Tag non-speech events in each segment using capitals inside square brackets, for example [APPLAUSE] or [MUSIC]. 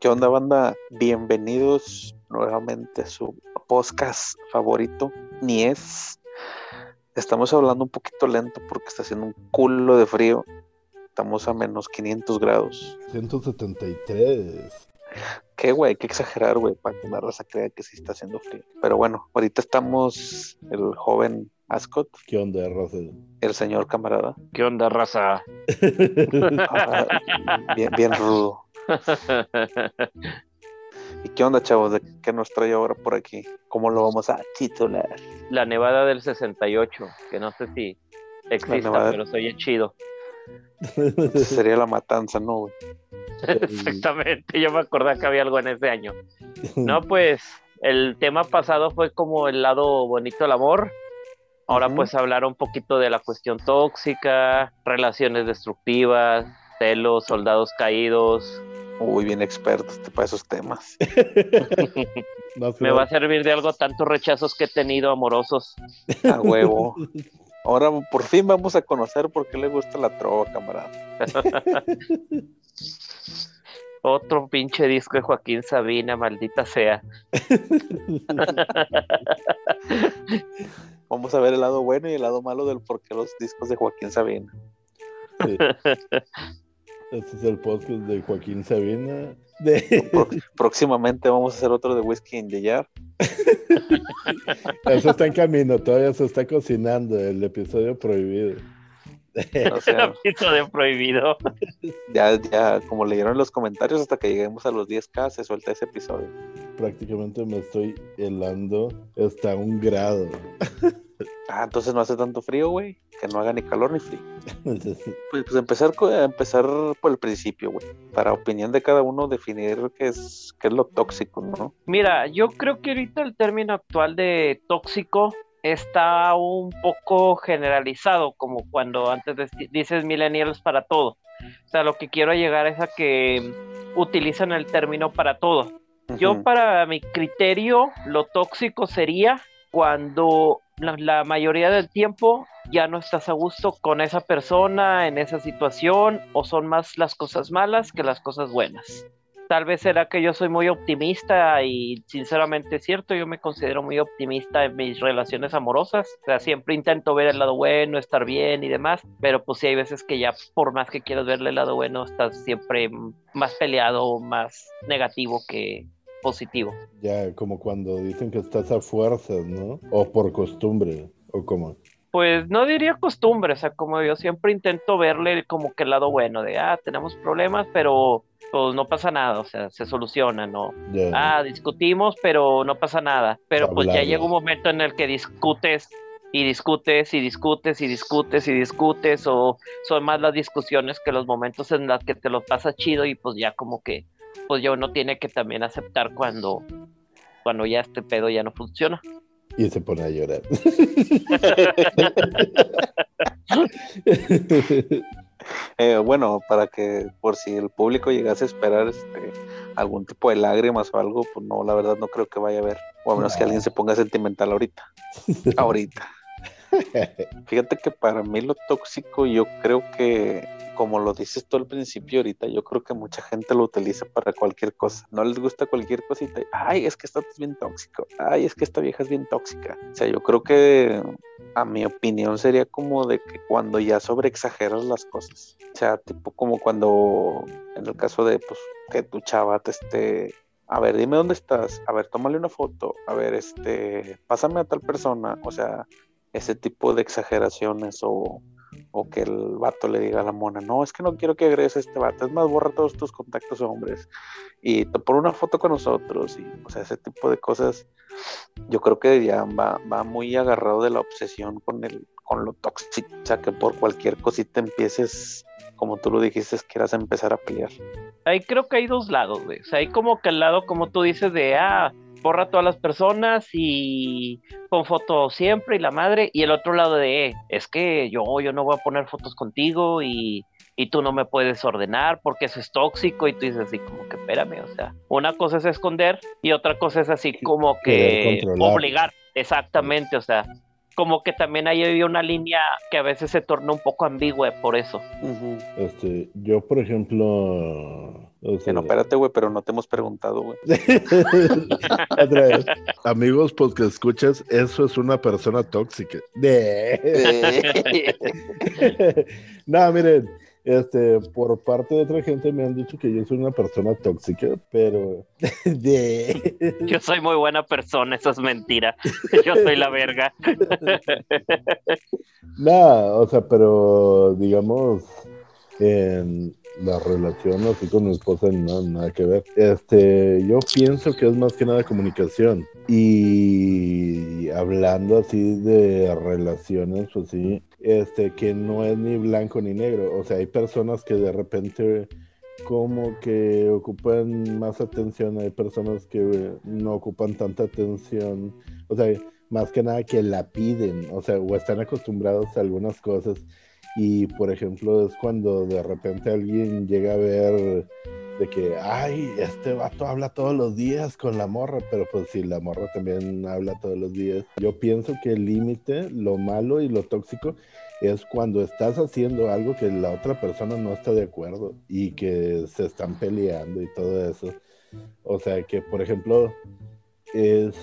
¿Qué onda, banda? Bienvenidos nuevamente a su podcast favorito, Ni es. Estamos hablando un poquito lento porque está haciendo un culo de frío. Estamos a menos 500 grados. 173. Qué güey, qué exagerar, güey, para que la raza crea que sí está haciendo frío. Pero bueno, ahorita estamos el joven Ascot, ¿Qué onda, raza? el señor camarada, ¿Qué onda, raza? ah, [LAUGHS] bien, bien rudo. ¿Y qué onda, chavos? ¿De qué nos trae ahora por aquí? ¿Cómo lo vamos a titular? La nevada del 68, que no sé si exista, nevada. pero se oye chido. [LAUGHS] Sería la matanza, ¿no, güey? [LAUGHS] Exactamente, yo me acordaba que había algo en ese año. No, pues el tema pasado fue como el lado bonito del amor. Ahora pues hablar un poquito de la cuestión tóxica, relaciones destructivas, celos, soldados caídos. Uy, bien experto este para esos temas. [LAUGHS] [LAUGHS] Más Me va a servir de algo tantos rechazos que he tenido amorosos. A huevo. [LAUGHS] Ahora por fin vamos a conocer por qué le gusta la trova, camarada. Otro pinche disco de Joaquín Sabina, maldita sea. Vamos a ver el lado bueno y el lado malo del por qué los discos de Joaquín Sabina. Sí. [LAUGHS] Este es el podcast de Joaquín Sabina. De... Pro- próximamente vamos a hacer otro de Whiskey in the Jar. Eso está en camino, todavía se está cocinando el episodio prohibido. O sea, [LAUGHS] Episodio prohibido. ya, ya, como leyeron en los comentarios, hasta que lleguemos a los 10k se suelta ese episodio. Prácticamente me estoy helando hasta un grado. [LAUGHS] Ah, entonces no hace tanto frío, güey. Que no haga ni calor ni frío. [LAUGHS] Pues, pues empezar, empezar por el principio, güey. Para opinión de cada uno, definir qué es, qué es lo tóxico, ¿no? Mira, yo creo que ahorita el término actual de tóxico está un poco generalizado, como cuando antes dices millennials para todo. O sea, lo que quiero llegar es a que utilizan el término para todo. Yo, para mi criterio, lo tóxico sería cuando la, la mayoría del tiempo ya no estás a gusto con esa persona, en esa situación, o son más las cosas malas que las cosas buenas. Tal vez será que yo soy muy optimista y sinceramente es cierto, yo me considero muy optimista en mis relaciones amorosas. O sea, siempre intento ver el lado bueno, estar bien y demás, pero pues sí hay veces que ya por más que quieras verle el lado bueno, estás siempre más peleado, más negativo que positivo. Ya, como cuando dicen que estás a fuerzas, ¿no? O por costumbre, o como. Pues no diría costumbre, o sea, como yo siempre intento verle como que el lado bueno de, ah, tenemos problemas, pero pues no pasa nada, o sea, se soluciona, ¿no? Ya. Ah, discutimos, pero no pasa nada. Pero pues ya llega un momento en el que discutes y discutes y discutes y discutes y discutes o son más las discusiones que los momentos en los que te lo pasas chido y pues ya como que pues ya uno tiene que también aceptar cuando cuando ya este pedo ya no funciona. Y se pone a llorar. [LAUGHS] Eh, bueno, para que por si el público llegase a esperar este, algún tipo de lágrimas o algo, pues no, la verdad no creo que vaya a haber. O a menos que alguien se ponga sentimental ahorita. [LAUGHS] ahorita. [LAUGHS] Fíjate que para mí lo tóxico, yo creo que, como lo dices tú al principio ahorita, yo creo que mucha gente lo utiliza para cualquier cosa. No les gusta cualquier cosita. Ay, es que estás bien tóxico. Ay, es que esta vieja es bien tóxica. O sea, yo creo que, a mi opinión, sería como de que cuando ya sobreexageras las cosas. O sea, tipo como cuando, en el caso de, pues, que tu chava te esté a ver, dime dónde estás, a ver, tómale una foto, a ver, este, pásame a tal persona, o sea, ese tipo de exageraciones o, o que el vato le diga a la mona, no, es que no quiero que agregues a este vato, es más, borra todos tus contactos hombres y te pon una foto con nosotros, y, o sea, ese tipo de cosas, yo creo que ya va, va muy agarrado de la obsesión con, el, con lo tóxico, o sea, que por cualquier cosita empieces, como tú lo dijiste, quieras empezar a pelear. Ahí creo que hay dos lados, sea, hay como que el lado, como tú dices, de, ah, borra a todas las personas y pon foto siempre y la madre. Y el otro lado de, eh, es que yo, yo no voy a poner fotos contigo y, y tú no me puedes ordenar porque eso es tóxico. Y tú dices así como que, espérame, o sea, una cosa es esconder y otra cosa es así como que obligar. Exactamente, o sea, como que también ahí había una línea que a veces se torna un poco ambigua por eso. Este, yo, por ejemplo. que no, espérate, güey, pero no te hemos preguntado, güey. [LAUGHS] Otra vez. Amigos, pues que escuchas, eso es una persona tóxica. [LAUGHS] [LAUGHS] no, miren, este, por parte de otra gente me han dicho que yo soy una persona tóxica, pero [LAUGHS] de... [LAUGHS] Yo soy muy buena persona, eso es mentira. Yo soy la verga. [LAUGHS] No, o sea, pero digamos, en la relación así con mi esposa no nada que ver. Este, yo pienso que es más que nada comunicación. Y hablando así de relaciones, pues sí, este, que no es ni blanco ni negro. O sea, hay personas que de repente como que ocupan más atención, hay personas que no ocupan tanta atención, o sea, más que nada que la piden, o sea, o están acostumbrados a algunas cosas y por ejemplo es cuando de repente alguien llega a ver de que, ay, este vato habla todos los días con la morra, pero pues si la morra también habla todos los días. Yo pienso que el límite, lo malo y lo tóxico es cuando estás haciendo algo que la otra persona no está de acuerdo y que se están peleando y todo eso. O sea, que por ejemplo, es,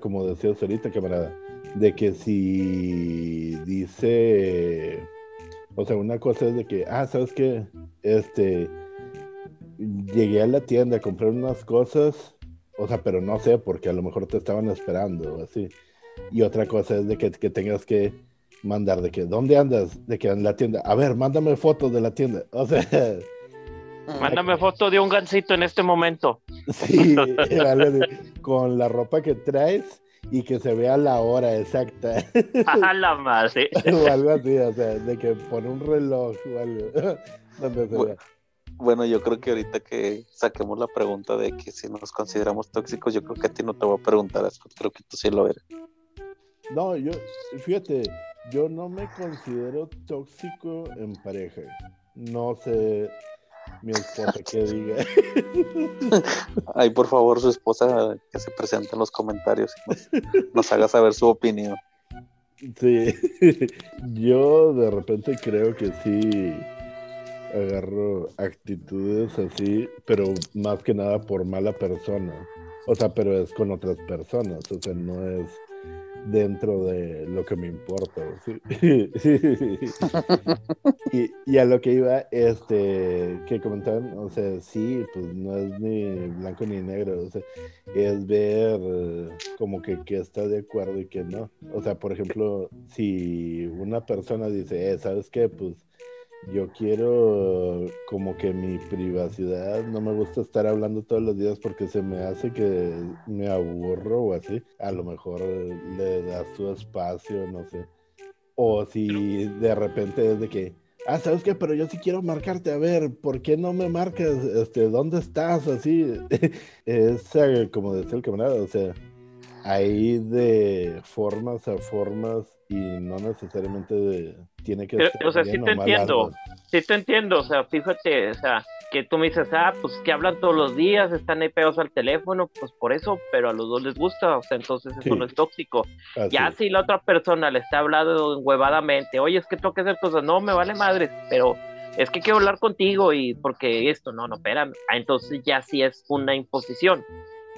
como decías ahorita, camarada, de que si dice, o sea, una cosa es de que, ah, ¿sabes qué? Este, llegué a la tienda a comprar unas cosas, o sea, pero no sé, porque a lo mejor te estaban esperando o así. Y otra cosa es de que, tengas que mandar de que, ¿dónde andas? De que en la tienda. A ver, mándame fotos de la tienda. [LAUGHS] O sea... Mándame foto de un gancito en este momento. Sí, [LAUGHS] con la ropa que traes y que se vea la hora exacta. [LAUGHS] A la madre. [LAUGHS] o algo así, o sea, de que pone un reloj o algo. [LAUGHS] Donde se vea. Bueno, yo creo que ahorita que saquemos la pregunta de que si nos consideramos tóxicos, yo creo que a ti no te voy a preguntar eso, creo que tú sí lo eres. No, yo, fíjate, yo no me considero tóxico en pareja. No sé mi esposa qué diga. [LAUGHS] Ay, por favor, su esposa que se presente en los comentarios y nos haga saber su opinión. Sí, [LAUGHS] yo de repente creo que sí agarro actitudes así, pero más que nada por mala persona. O sea, pero es con otras personas, o sea, no es dentro de lo que me importa. [LAUGHS] y, y, a lo que iba, este, que comentaban, o sea, sí, pues no es ni blanco ni negro, o sea, es ver como que, que está de acuerdo y que no. O sea, por ejemplo, si una persona dice, eh, ¿sabes qué? Pues yo quiero como que mi privacidad, no me gusta estar hablando todos los días porque se me hace que me aburro o así. A lo mejor le das su espacio, no sé. O si de repente es de que, ah, ¿sabes qué? Pero yo sí quiero marcarte, a ver, ¿por qué no me marcas? Este, ¿dónde estás? Así, [LAUGHS] es como decía el camarada, o sea, hay de formas a formas y no necesariamente de, tiene que ser. O sea, sí te entiendo, sí te entiendo, o sea, fíjate, o sea, que tú me dices, ah, pues que hablan todos los días, están ahí pegados al teléfono, pues por eso, pero a los dos les gusta, o sea, entonces eso no es tóxico. ya si la otra persona le está hablando huevadamente, oye, es que tengo que hacer cosas, no, me vale madre, pero es que quiero hablar contigo y porque esto, no, no, espérame, ah, entonces ya sí es una imposición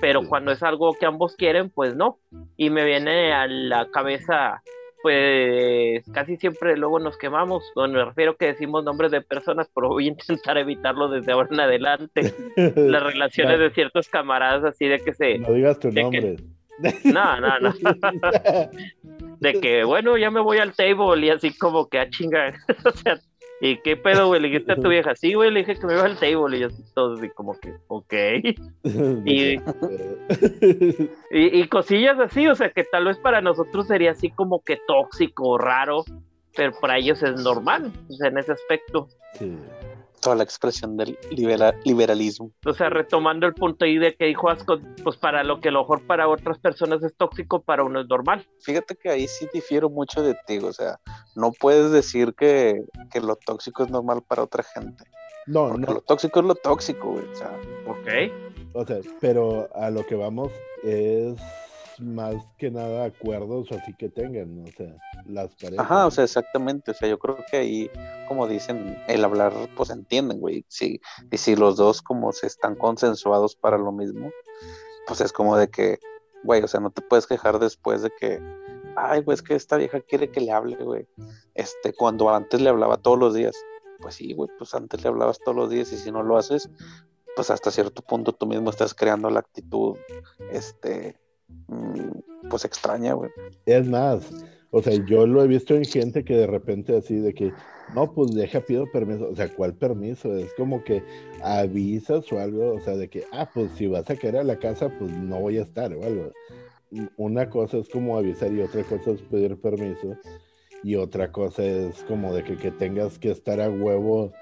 pero cuando es algo que ambos quieren, pues no. Y me viene a la cabeza, pues casi siempre luego nos quemamos. Bueno, me refiero que decimos nombres de personas, pero voy a [LAUGHS] intentar evitarlo desde ahora en adelante. Las relaciones de ciertos camaradas así de que se... No digas tu nombre. No, no, no. [LAUGHS] de que, bueno, ya me voy al table y así como que a chingar. [LAUGHS] o sea, ¿Y qué pedo, güey? Le dijiste a tu [LAUGHS] vieja, sí, güey, le dije que me iba al table y yo todo así como que, ok. [LAUGHS] [LAUGHS] y, y, cosillas así, o sea, que tal vez para nosotros sería así como que tóxico, raro, pero para ellos es normal, o sea, en ese aspecto. Sí toda la expresión del liberalismo. O sea, retomando el punto ahí de que dijo Ascot, pues para lo que a lo mejor para otras personas es tóxico, para uno es normal. Fíjate que ahí sí difiero mucho de ti, o sea, no puedes decir que, que lo tóxico es normal para otra gente. No, no. Lo tóxico es lo tóxico, güey, o sea. Ok. O sea, pero a lo que vamos es más que nada acuerdos así que tengan, o sea, las parejas. Ajá, o sea, exactamente. O sea, yo creo que ahí, como dicen, el hablar, pues entienden, güey. Sí, y si los dos como se están consensuados para lo mismo, pues es como de que, güey, o sea, no te puedes quejar después de que, ay, güey, es que esta vieja quiere que le hable, güey. Este, cuando antes le hablaba todos los días. Pues sí, güey, pues antes le hablabas todos los días y si no lo haces, pues hasta cierto punto tú mismo estás creando la actitud, este, pues extraña, güey. Es más, o sea, yo lo he visto en gente que de repente así de que, no, pues deja, pido permiso. O sea, ¿cuál permiso? Es como que avisas o algo, o sea, de que, ah, pues si vas a quedar a la casa, pues no voy a estar o algo. Una cosa es como avisar y otra cosa es pedir permiso. Y otra cosa es como de que, que tengas que estar a huevo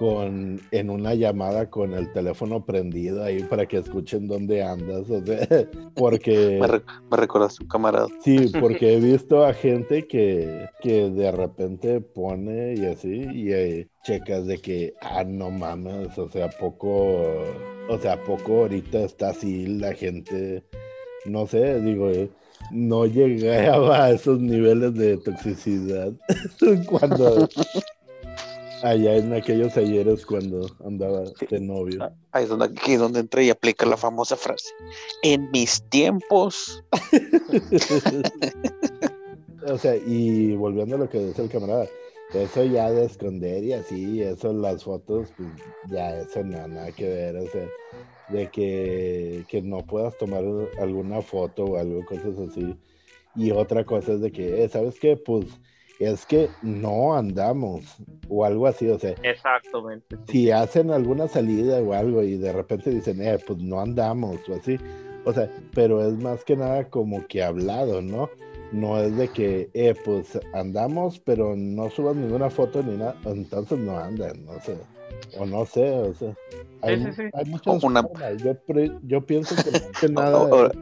con, en una llamada con el teléfono prendido ahí para que escuchen dónde andas, o sea, [LAUGHS] porque... Me, re, me recuerdas un camarada. Sí, [LAUGHS] porque he visto a gente que, que de repente pone y así, y eh, checas de que, ah, no mames, o sea, poco, o sea, poco ahorita está así la gente, no sé, digo, eh, no llegaba a esos niveles de toxicidad [LAUGHS] cuando allá en aquellos ayeres cuando andaba de novio. Ah, ahí es donde, aquí donde entra y aplica la famosa frase. En mis tiempos. [LAUGHS] o sea, y volviendo a lo que dice el camarada, eso ya de esconder y así, eso las fotos, pues ya eso no, nada que ver, o sea, de que, que no puedas tomar alguna foto o algo, cosas así. Y otra cosa es de que, eh, ¿sabes qué? Pues es que no andamos o algo así, o sea. Exactamente. Si hacen alguna salida o algo y de repente dicen, eh, pues no andamos o así, o sea, pero es más que nada como que hablado, ¿no? No es de que, eh, pues andamos, pero no subas ninguna foto ni nada, entonces no andan, no sé. O no sé, o sea. Hay, Sí, sí, sí. hay muchas Una-. Yo, pre- yo pienso que más que [LAUGHS] nada. Ahora-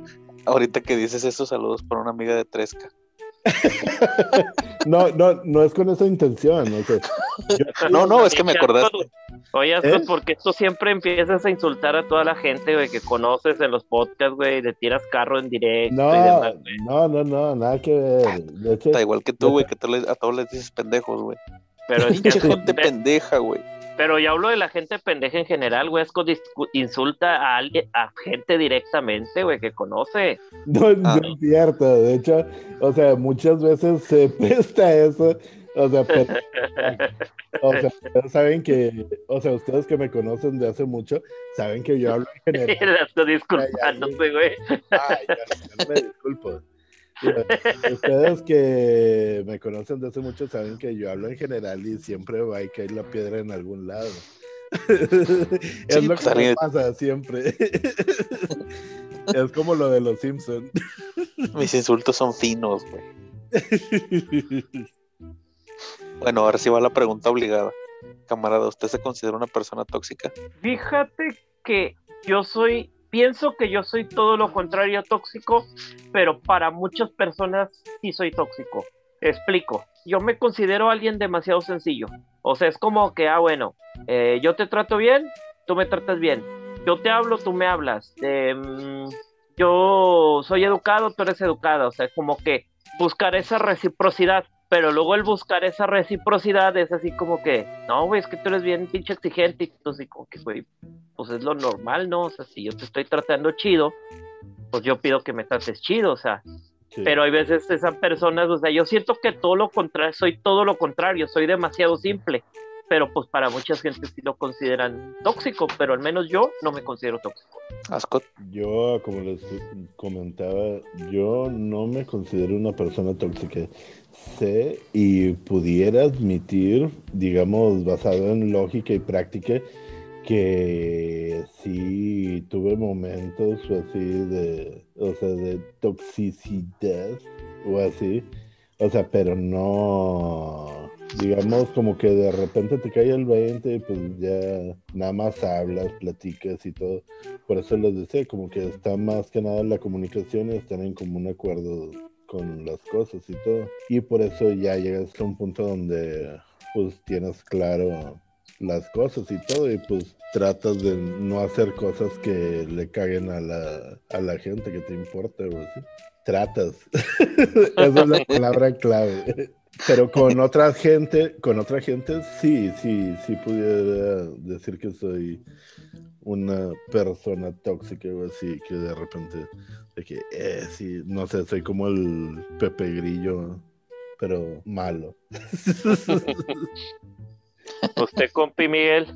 ahorita que dices esos saludos por una amiga de Tresca. [LAUGHS] No, no, no es con esa intención. O sea, yo- [LAUGHS] No, no, es que me acordaste. Oye, ¿Eh? Porque tú siempre empiezas a insultar a toda la gente, güey, que conoces en los podcasts, güey, y le tiras carro en directo y no, demás, güey. no, no, no, nada que ver. De hecho, Está igual que tú, güey, que le- a todos les dices pendejos, güey. Pero, es [LAUGHS] que, Pinche gente pendeja, güey. Pero yo hablo de la gente pendeja en general, güey. Discu- insulta a alguien, a gente directamente, güey, que conoce. no, no Ah. es cierto. De hecho, o sea, muchas veces se presta eso. O sea, pero, o sea, ustedes saben que, o sea, ustedes que me conocen de hace mucho, saben que yo hablo en general. Ascot disculpándose, güey. Ay, ya, ya no me disculpo. Ustedes que me conocen de hace mucho saben que yo hablo en general y siempre va a caer la piedra en algún lado. [LAUGHS] es lo pues, que me pasa siempre. [LAUGHS] es como lo de los Simpsons. Mis insultos son finos, güey. [LAUGHS] Bueno, ahora sí va la pregunta obligada. Camarada, ¿usted se considera una persona tóxica? Fíjate que yo soy, pienso que yo soy todo lo contrario tóxico, pero para muchas personas sí soy tóxico. Explico. Yo me considero alguien demasiado sencillo. O sea, es como que, ah, bueno, eh, yo te trato bien, tú me tratas bien. Yo te hablo, tú me hablas. Mm, yo soy educado, tú eres educada. O sea, como que buscar esa reciprocidad. Pero luego el buscar esa reciprocidad es así como que, no, güey, es que tú eres bien pinche exigente. Y tú así como que, güey, pues es lo normal, ¿no? O sea, si yo te estoy tratando chido, pues yo pido que me trates chido, o sea. Sí. Pero hay veces esas personas, o sea, yo siento que todo lo contrario, soy todo lo contrario, soy demasiado simple. Pero pues para mucha gente sí lo consideran tóxico, pero al menos yo no me considero tóxico. Ascot. Yo, como les comentaba, yo no me considero una persona tóxica. Sé y pudiera admitir, digamos, basado en lógica y práctica, que sí tuve momentos así de, o sea, de toxicidad o así. O sea, pero no, digamos, como que de repente te cae el 20 y pues ya nada más hablas, platicas y todo. Por eso les decía, como que está más que nada la comunicación y están en común acuerdo con las cosas y todo. Y por eso ya llegas a un punto donde pues tienes claro las cosas y todo y pues tratas de no hacer cosas que le caguen a la, a la gente que te importa, o así. Tratas. [LAUGHS] Esa es la palabra clave. Pero con otra gente, con otra gente, sí, sí, sí pudiera decir que soy una persona tóxica o así, que de repente, de que, eh, sí, no sé, soy como el Pepe Grillo, pero malo. [LAUGHS] ¿Usted, compi Miguel?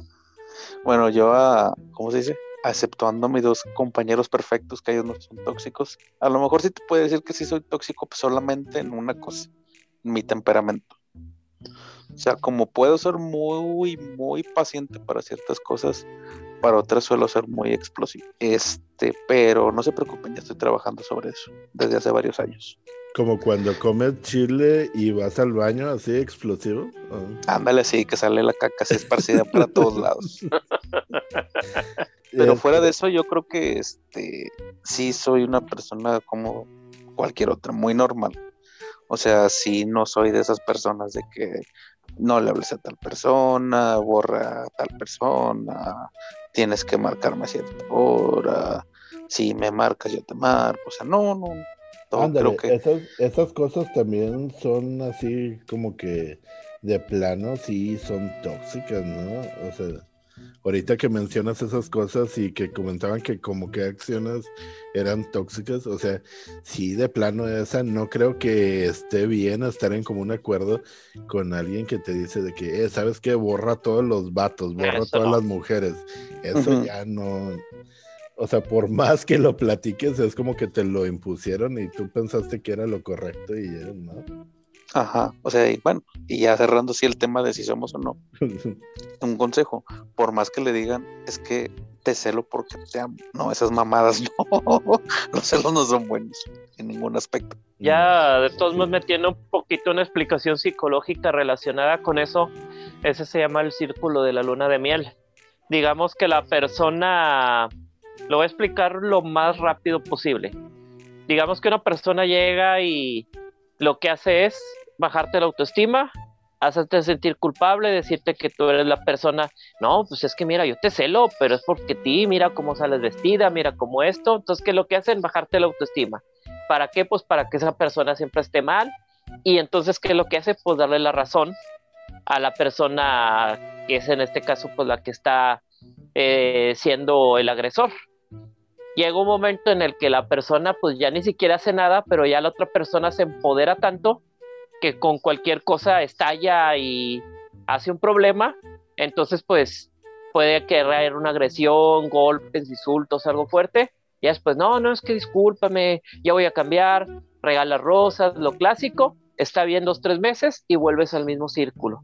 Bueno, yo, a, ¿cómo se dice? Aceptando a mis dos compañeros perfectos, que ellos no son tóxicos. A lo mejor sí te puede decir que sí soy tóxico pues solamente en una cosa, en mi temperamento. O sea, como puedo ser muy, muy paciente para ciertas cosas, para otras suelo ser muy explosivo. Este, pero no se preocupen, ya estoy trabajando sobre eso desde hace varios años. Como cuando comes chile y vas al baño así explosivo. Ándale, así que sale la caca así esparcida para todos [LAUGHS] lados. Pero fuera de eso, yo creo que este sí soy una persona como cualquier otra, muy normal. O sea, sí no soy de esas personas de que no le hables a tal persona, borra a tal persona, tienes que marcarme a cierta hora, si me marcas yo te marco, o sea, no, no, Ándale, esas, esas cosas también son así como que de plano sí son tóxicas, ¿no? O sea, ahorita que mencionas esas cosas y que comentaban que como que acciones eran tóxicas, o sea, sí de plano esa no creo que esté bien estar en como un acuerdo con alguien que te dice de que, eh, ¿sabes qué? Borra todos los vatos, borra todas las mujeres. Eso ya no o sea, por más que lo platiques, es como que te lo impusieron y tú pensaste que era lo correcto y no. Ajá, o sea, y bueno, y ya cerrando así el tema de si somos o no. [LAUGHS] un consejo, por más que le digan, es que te celo porque te amo. No, esas mamadas [LAUGHS] no. Los celos no son buenos en ningún aspecto. Ya, de todos modos, metiendo un poquito una explicación psicológica relacionada con eso, ese se llama el círculo de la luna de miel. Digamos que la persona lo voy a explicar lo más rápido posible. Digamos que una persona llega y lo que hace es bajarte la autoestima, hacerte sentir culpable, decirte que tú eres la persona, no, pues es que mira, yo te celo, pero es porque ti, mira cómo sales vestida, mira cómo esto, entonces, ¿qué lo que hacen? Bajarte la autoestima. ¿Para qué? Pues para que esa persona siempre esté mal. Y entonces, ¿qué es lo que hace? Pues darle la razón a la persona que es en este caso, pues la que está eh, siendo el agresor llega un momento en el que la persona pues ya ni siquiera hace nada, pero ya la otra persona se empodera tanto que con cualquier cosa estalla y hace un problema, entonces pues puede querer una agresión, golpes, insultos, algo fuerte, y después, no, no, es que discúlpame, ya voy a cambiar, regala rosas, lo clásico, está bien dos, tres meses y vuelves al mismo círculo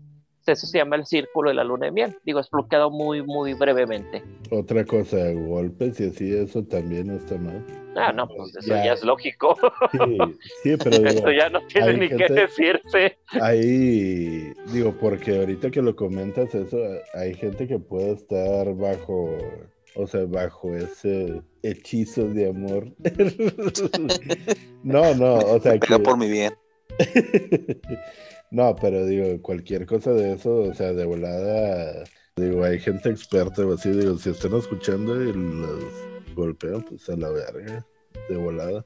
eso se llama el círculo de la luna de miel. Digo, explicado muy, muy brevemente. Otra cosa, golpes y así, eso también está mal. Ah, no, pues eso ya, es lógico. Sí, sí pero [LAUGHS] eso ya no tiene ni qué decirse. Ahí, digo, porque ahorita que lo comentas eso, hay gente que puede estar bajo, o sea, bajo ese hechizo de amor. [LAUGHS] no, no, o sea, que... por mi bien. [LAUGHS] No, pero digo, cualquier cosa de eso, o sea, de volada, digo, hay gente experta o así, digo, si están escuchando y los golpean, pues a la verga, de volada.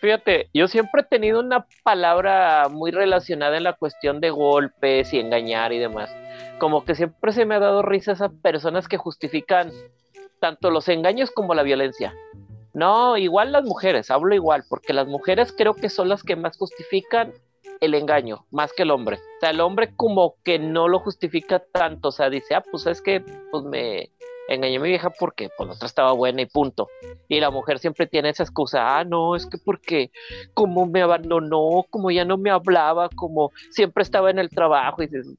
Fíjate, yo siempre he tenido una palabra muy relacionada en la cuestión de golpes y engañar y demás. Como que siempre se me ha dado risa esas personas que justifican tanto los engaños como la violencia. No, igual las mujeres, hablo igual, porque las mujeres creo que son las que más justifican el engaño, más que el hombre. O sea, el hombre como que no lo justifica tanto, o sea, dice, ah, pues es que pues me engañé a mi vieja porque pues la otra estaba buena y punto. Y la mujer siempre tiene esa excusa, ah, no, es que porque como me abandonó, como ya no me hablaba, como siempre estaba en el trabajo y dices,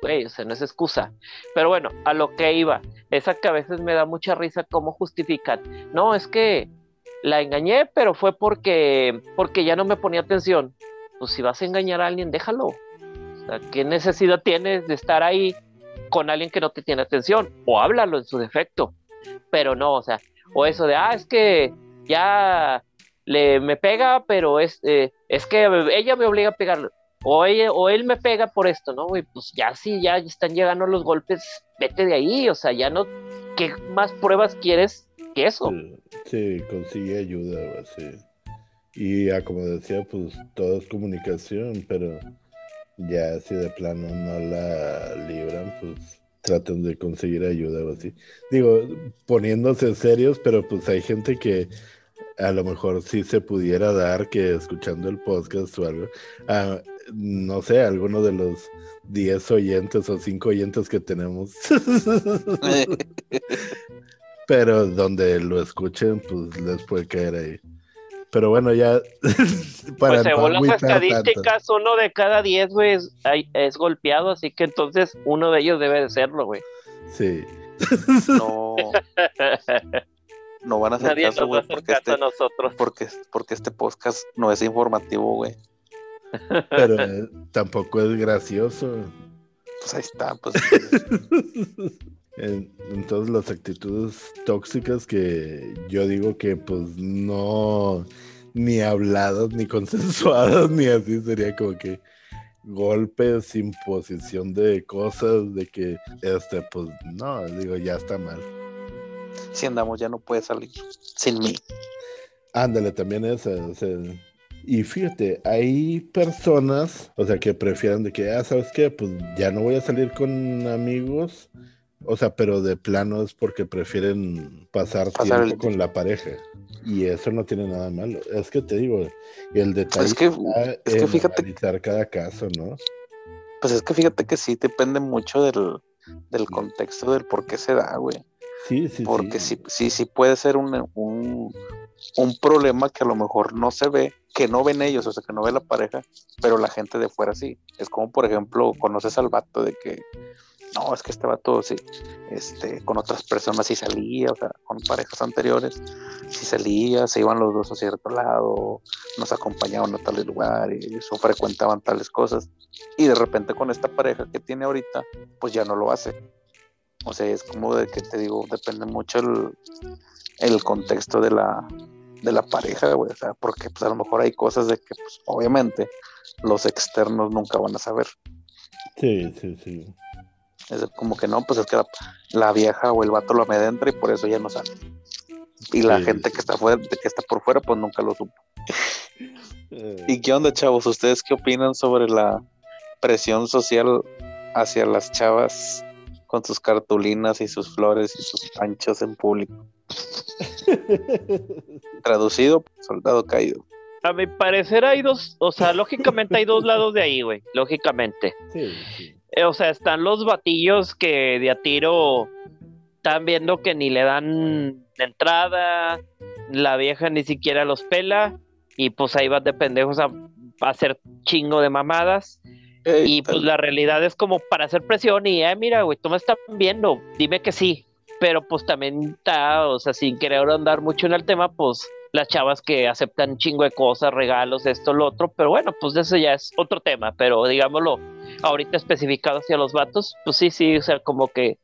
güey, o sea, no es excusa. Pero bueno, a lo que iba, esa que a veces me da mucha risa cómo justifican. No, es que la engañé, pero fue porque, porque ya no me ponía atención pues si vas a engañar a alguien, déjalo. O sea, ¿qué necesidad tienes de estar ahí con alguien que no te tiene atención? O háblalo en su defecto. Pero no, o sea, o eso de, ah, es que ya le, me pega, pero es, eh, es que ella me obliga a pegarlo. o, o él me pega por esto, ¿no, güey? Pues ya sí, ya están llegando los golpes, vete de ahí, o sea, ya no, ¿qué más pruebas quieres que eso? Sí, consigue ayuda, sí. Y ya como decía, pues todo es comunicación, pero ya si de plano no la libran, pues tratan de conseguir ayuda o así. Digo, poniéndose serios, pero pues hay gente que a lo mejor sí se pudiera dar que escuchando el podcast o algo, ah, no sé, alguno de los 10 oyentes o 5 oyentes que tenemos. [LAUGHS] pero donde lo escuchen, pues les puede caer ahí. Pero bueno, ya. [LAUGHS] para pues según las estadísticas, uno de cada diez, güey, es, golpeado, así que entonces uno de ellos debe de serlo, güey. Sí. No. [LAUGHS] No van a hacer Nadie caso, güey, porque, este, nosotros. porque, porque este podcast no es informativo, güey. Pero [LAUGHS] eh, tampoco es gracioso. Pues ahí está, pues. Entonces las actitudes tóxicas que yo digo que pues no ni habladas ni [LAUGHS] consensuadas ni así sería como que golpes, imposición de cosas, de que este pues no, digo ya está mal. Si andamos ya no puede salir sin mí. Ándale, también esa, y fíjate, hay personas, o sea, que prefieren de que, ah, ¿sabes qué? Pues ya no voy a salir con amigos o sea, pero de plano es porque prefieren pasar, tiempo con la pareja. Y eso no tiene nada malo. Es que te digo, el detalle es que, es que fíjate cada caso, ¿no? Pues es que fíjate que sí depende mucho del, del contexto del por qué se da, güey. Sí, sí, Porque sí, sí, sí, puede ser un, un, un, problema que a lo mejor no se ve, que no ven ellos, o sea, que no ve la pareja, pero la gente de fuera sí. Es como, por ejemplo, conoces al vato de que no, es que este vato sí, este, con otras personas sí salía, o sea, con parejas anteriores, sí salía, se iban los dos a cierto lado, nos acompañaban a tal lugar y eso frecuentaban tales cosas. Y de repente con esta pareja que tiene ahorita, pues ya no lo hace. O sea, es como de que te digo, depende mucho el, el contexto de la, de la pareja, güey. O sea, porque pues a lo mejor hay cosas de que, pues, obviamente, los externos nunca van a saber. Sí, sí, sí. Es como que no, pues es que la, vieja o el vato lo dentro y por eso ya no sale. Y la gente que está fuera, que está por fuera, pues nunca lo supo. Eh. ¿Y qué onda, chavos? ¿Ustedes qué opinan sobre la presión social hacia las chavas con sus cartulinas y sus flores y sus panchos en público? [LAUGHS] Traducido, soldado caído. A mi parecer hay dos, o sea, lógicamente hay dos lados de ahí, güey, lógicamente. Sí, sí. Eh, o sea, están los batillos que de a tiro están viendo que ni le dan entrada, la vieja ni siquiera los pela, y pues ahí vas de pendejos a, hacer chingo de mamadas. y pues la realidad es como para hacer presión y, eh, mira, güey, tú me estás viendo, dime que sí. Pero pues también está, o sea, sin querer andar mucho en el tema, pues las chavas que aceptan chingo de cosas, regalos, esto, lo otro, pero bueno, pues eso ya es otro tema, pero digámoslo, ahorita especificado hacia los vatos, pues sí, sí, o sea, como que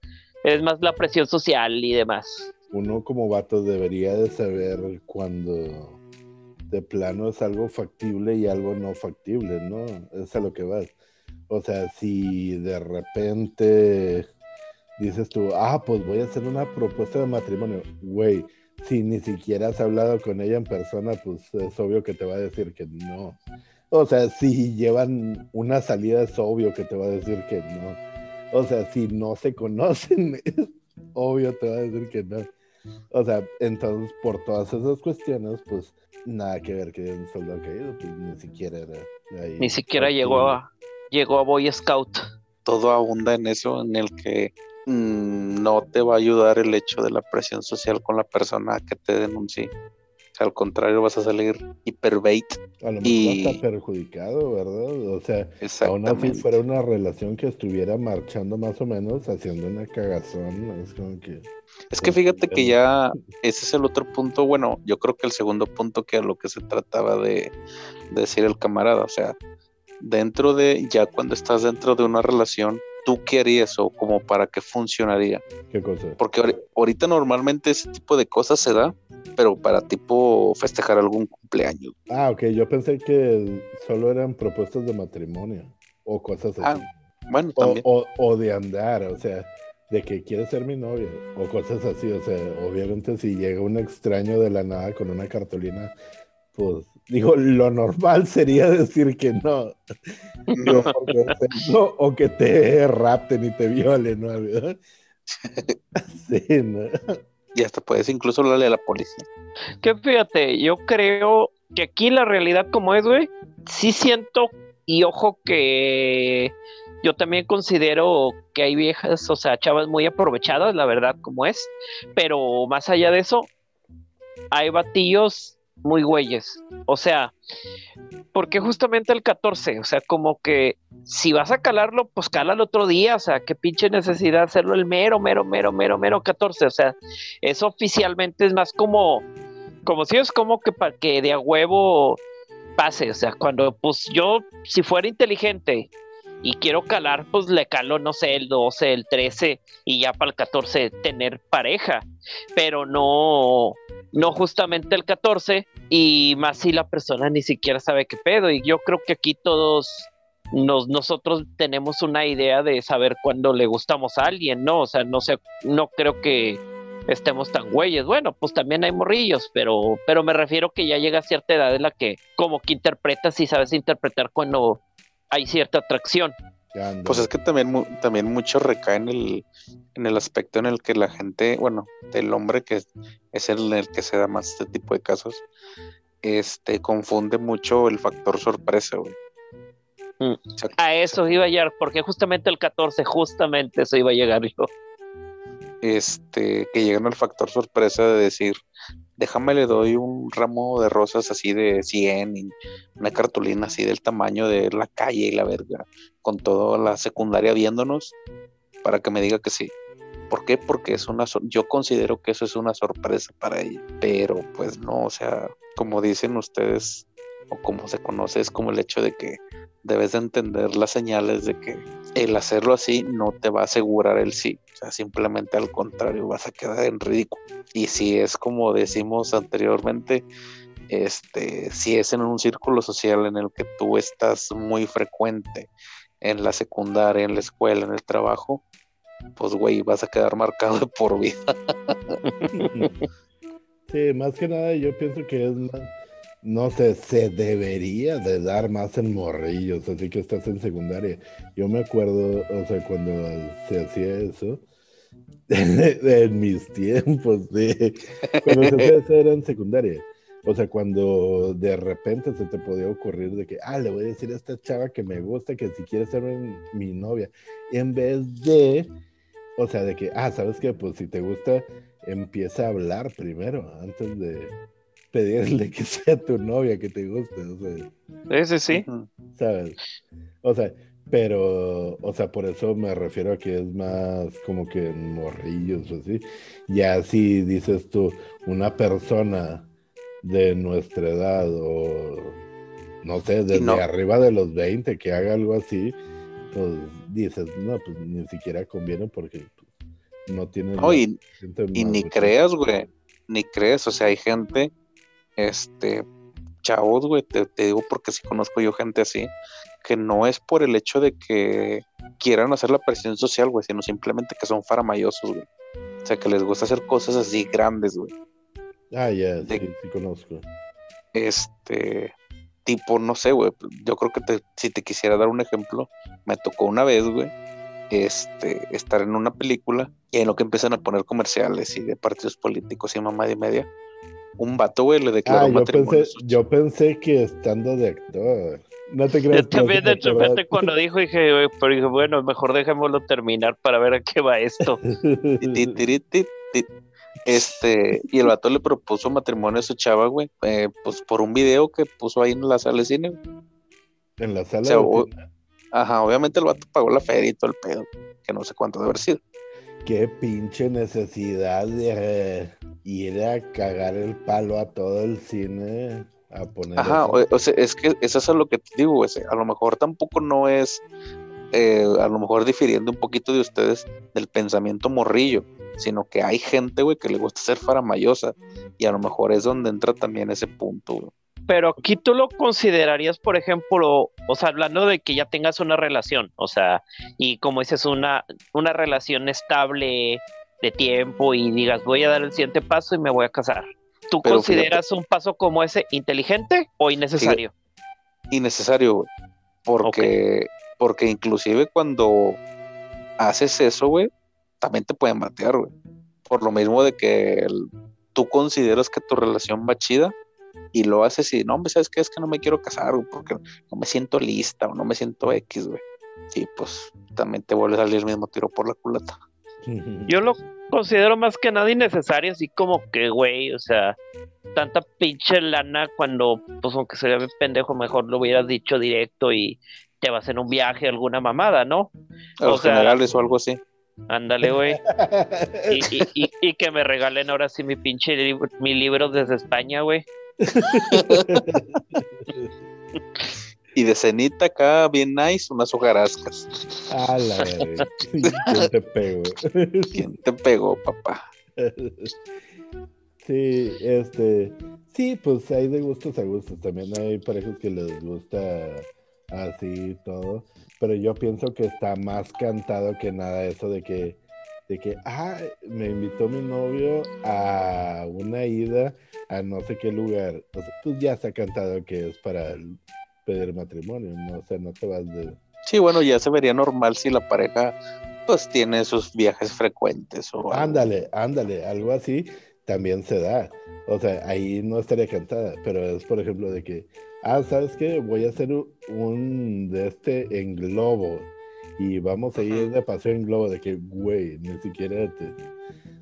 es más la presión social y demás. Uno como vato debería de saber cuando de plano es algo factible y algo no factible, ¿no? Es a lo que vas. O sea, si de repente dices tú, ah, pues voy a hacer una propuesta de matrimonio, güey, si ni siquiera has hablado con ella en persona, pues es obvio que te va a decir que no. O sea, si llevan una salida, es obvio que te va a decir que no. O sea, si no se conocen, [LAUGHS] es obvio te va a decir que no. O sea, entonces por todas esas cuestiones, pues nada que ver que un soldado caído, pues ni siquiera era ahí. Ni siquiera llegó a, llegó a Boy Scout. Todo abunda en eso, en el que Mm, no te va a ayudar el hecho de la presión social con la persona que te denuncie. Al contrario, vas a salir hiperbait. A lo mejor y... está perjudicado, ¿verdad? O sea, aún así fuera una relación que estuviera marchando más o menos, haciendo una cagazón, es como que... Es que fíjate que ya ese es el otro punto, bueno, yo creo que el segundo punto que a lo que se trataba de decir el camarada, o sea, dentro de, ya cuando estás dentro de una relación, ¿tú qué harías o como para qué funcionaría? ¿Qué cosa? Porque ahorita normalmente ese tipo de cosas se da pero para tipo festejar algún cumpleaños. Ah, ok, yo pensé que solo eran propuestas de matrimonio o cosas así. Ah, bueno, o, también. o, o de andar, o sea, de que quieres ser mi novia o cosas así, o sea, obviamente si llega un extraño de la nada con una cartulina, pues digo, lo normal sería decir que no. Digo, porque, no, o que te rapten y te violen, ¿no? [LAUGHS] Sí, ¿no? Y hasta puedes incluso hablarle a la policía. Que fíjate, yo creo que aquí la realidad como es, güey, sí siento y ojo que yo también considero que hay viejas, o sea, chavas muy aprovechadas, la verdad, como es, pero más allá de eso, hay batillos muy güeyes, o sea, porque justamente el 14, o sea, como que si vas a calarlo, pues cala el otro día, o sea, qué pinche necesidad hacerlo el mero, mero, mero, mero, mero 14, o sea, eso oficialmente es más como, como si es como que para que de a huevo pase, o sea, cuando pues yo, si fuera inteligente y quiero calar, pues le calo, no sé, el 12, el 13 y ya para el 14 tener pareja, pero no, no justamente el 14 y más si la persona ni siquiera sabe qué pedo y yo creo que aquí todos nos, nosotros tenemos una idea de saber cuándo le gustamos a alguien, ¿no? O sea, no sé, no creo que estemos tan güeyes. Bueno, pues también hay morrillos, pero, pero me refiero que ya llega cierta edad en la que como que interpretas y sabes interpretar cuando hay cierta atracción. Pues es que también, también mucho recae en el, en el aspecto en el que la gente, bueno, el hombre que es, es el, el que se da más este tipo de casos, este, confunde mucho el factor sorpresa, güey. Mm. A eso iba a llegar, porque justamente el 14, justamente eso iba a llegar yo. este, que llegan al factor sorpresa de decir, déjame le doy un ramo de rosas así de 100 y una cartulina así del tamaño de la calle y la verga, con toda la secundaria viéndonos, para que me diga que sí. ¿Por qué? Porque es una, yo considero que eso es una sorpresa para ella, pero pues no, o sea, como dicen ustedes, o como se conoce, es como el hecho de que debes de entender las señales de que el hacerlo así no te va a asegurar el sí, o sea, simplemente al contrario, vas a quedar en ridículo. Y si es como decimos anteriormente, este, si es en un círculo social en el que tú estás muy frecuente, en la secundaria, en la escuela, en el trabajo, pues güey, vas a quedar marcado de por vida. [LAUGHS] Sí, más que nada yo pienso que es no sé, se debería de dar más en morrillos, así que estás en secundaria. Yo me acuerdo, o sea, cuando se hacía eso, [LAUGHS] en mis tiempos, de, cuando se hacía eso era en secundaria. O sea, cuando de repente se te podía ocurrir de que, ah, le voy a decir a esta chava que me gusta, que si quiere ser mi, mi novia, en vez de, o sea, de que, ah, ¿sabes qué? Pues si te gusta, empieza a hablar primero, antes de pedirle que sea tu novia, que te guste, o sea, Sí, sí, sí. Ujú. ¿sabes? O sea, pero, o sea, por eso me refiero a que es más como que morrillos o así. Ya si dices tú, una persona de nuestra edad o, no sé, desde no- arriba de los 20 que haga algo así, pues dices, no, pues ni siquiera conviene porque pues, no tiene... No, y, ni creas, güey, ni creas, o sea, hay gente, este, chavos, güey, te, te digo porque sí conozco yo gente así, que no es por el hecho de que quieran hacer la presión social, güey, sino simplemente que son faramayosos, güey. O sea, que les gusta hacer cosas así grandes, güey. Ah, ya, sí, sí conozco. Este, tipo, no sé, güey, yo creo que te- si te quisiera dar un ejemplo, me tocó una vez, güey, este, estar en una película y en lo que empiezan a poner comerciales y de partidos políticos y mamá de media, un vato, güey, le declaró Ah, yo matrimonio. pensé, yo pensé que estando de actor. No te creas. Yo también de repente cuando dijo, dije, "Güey", pero dije, bueno, mejor dejémoslo terminar para ver a qué va esto. [LAUGHS] Este, y el vato le propuso matrimonio a su chava, güey, eh, pues por un video que puso ahí en la sala de cine. güey. En la sala. O sea, de o- cine. Ajá, obviamente el vato pagó la feria y todo el pedo, que no sé cuánto debe haber sido. Qué pinche necesidad de eh, ir a cagar el palo a todo el cine a poner. Ajá, o, o sea, es que eso es a lo que te digo, güey. A lo mejor tampoco no es eh, a lo mejor difiriendo un poquito de ustedes del pensamiento morrillo, sino que hay gente, güey, que le gusta ser faramayosa y a lo mejor es donde entra también ese punto, güey. Pero aquí tú lo considerarías, por ejemplo, o sea, hablando de que ya tengas una relación, o sea, y como dices, una, una relación estable de tiempo y digas, voy a dar el siguiente paso y me voy a casar. ¿Tú Pero consideras un paso como ese inteligente o innecesario? innecesario, güey. Porque, porque inclusive cuando haces eso, güey, también te pueden batear, güey. Por lo mismo de que el- tú consideras que tu relación va chida y lo haces y no, hombre, ¿sabes qué? Es que no me quiero casar, güey, porque no me siento lista o no me siento X, güey. Y pues también te vuelve a salir el mismo tiro por la culata. Yo lo [LAUGHS] considero más que nada innecesario, así como que, güey, o sea, tanta pinche lana cuando, pues aunque se ve pendejo, mejor lo hubieras dicho directo y te vas en un viaje, alguna mamada, ¿no? A O los sea- generales o algo así. Ándale, güey. [LAUGHS] Y, y- y- y que me regalen ahora sí mi pinche libro, mi libro desde España, güey. [LAUGHS] Y de cenita acá, bien nice, unas hojarascas. A la verga. ¿Quién te pego? [LAUGHS] ¿Quién te pegó, papá? Sí, este, sí, pues hay de gustos a gustos. También hay parejas que les gusta así y todo. Pero yo pienso que está más cantado que nada eso de que, de que, ah, me invitó mi novio a una ida a no sé qué lugar. O sea, pues ya está cantado que es para el- pedir matrimonio, ¿no? O sea, no te vas de... Sí, bueno, ya se vería normal si la pareja pues tiene sus viajes frecuentes o. Ándale, ándale, algo así también se da. O sea, ahí no estaría cantada, pero es por ejemplo de que, ah, ¿sabes qué? Voy a hacer un de este en globo y vamos a ir de paseo en globo, de que, güey, ni siquiera te...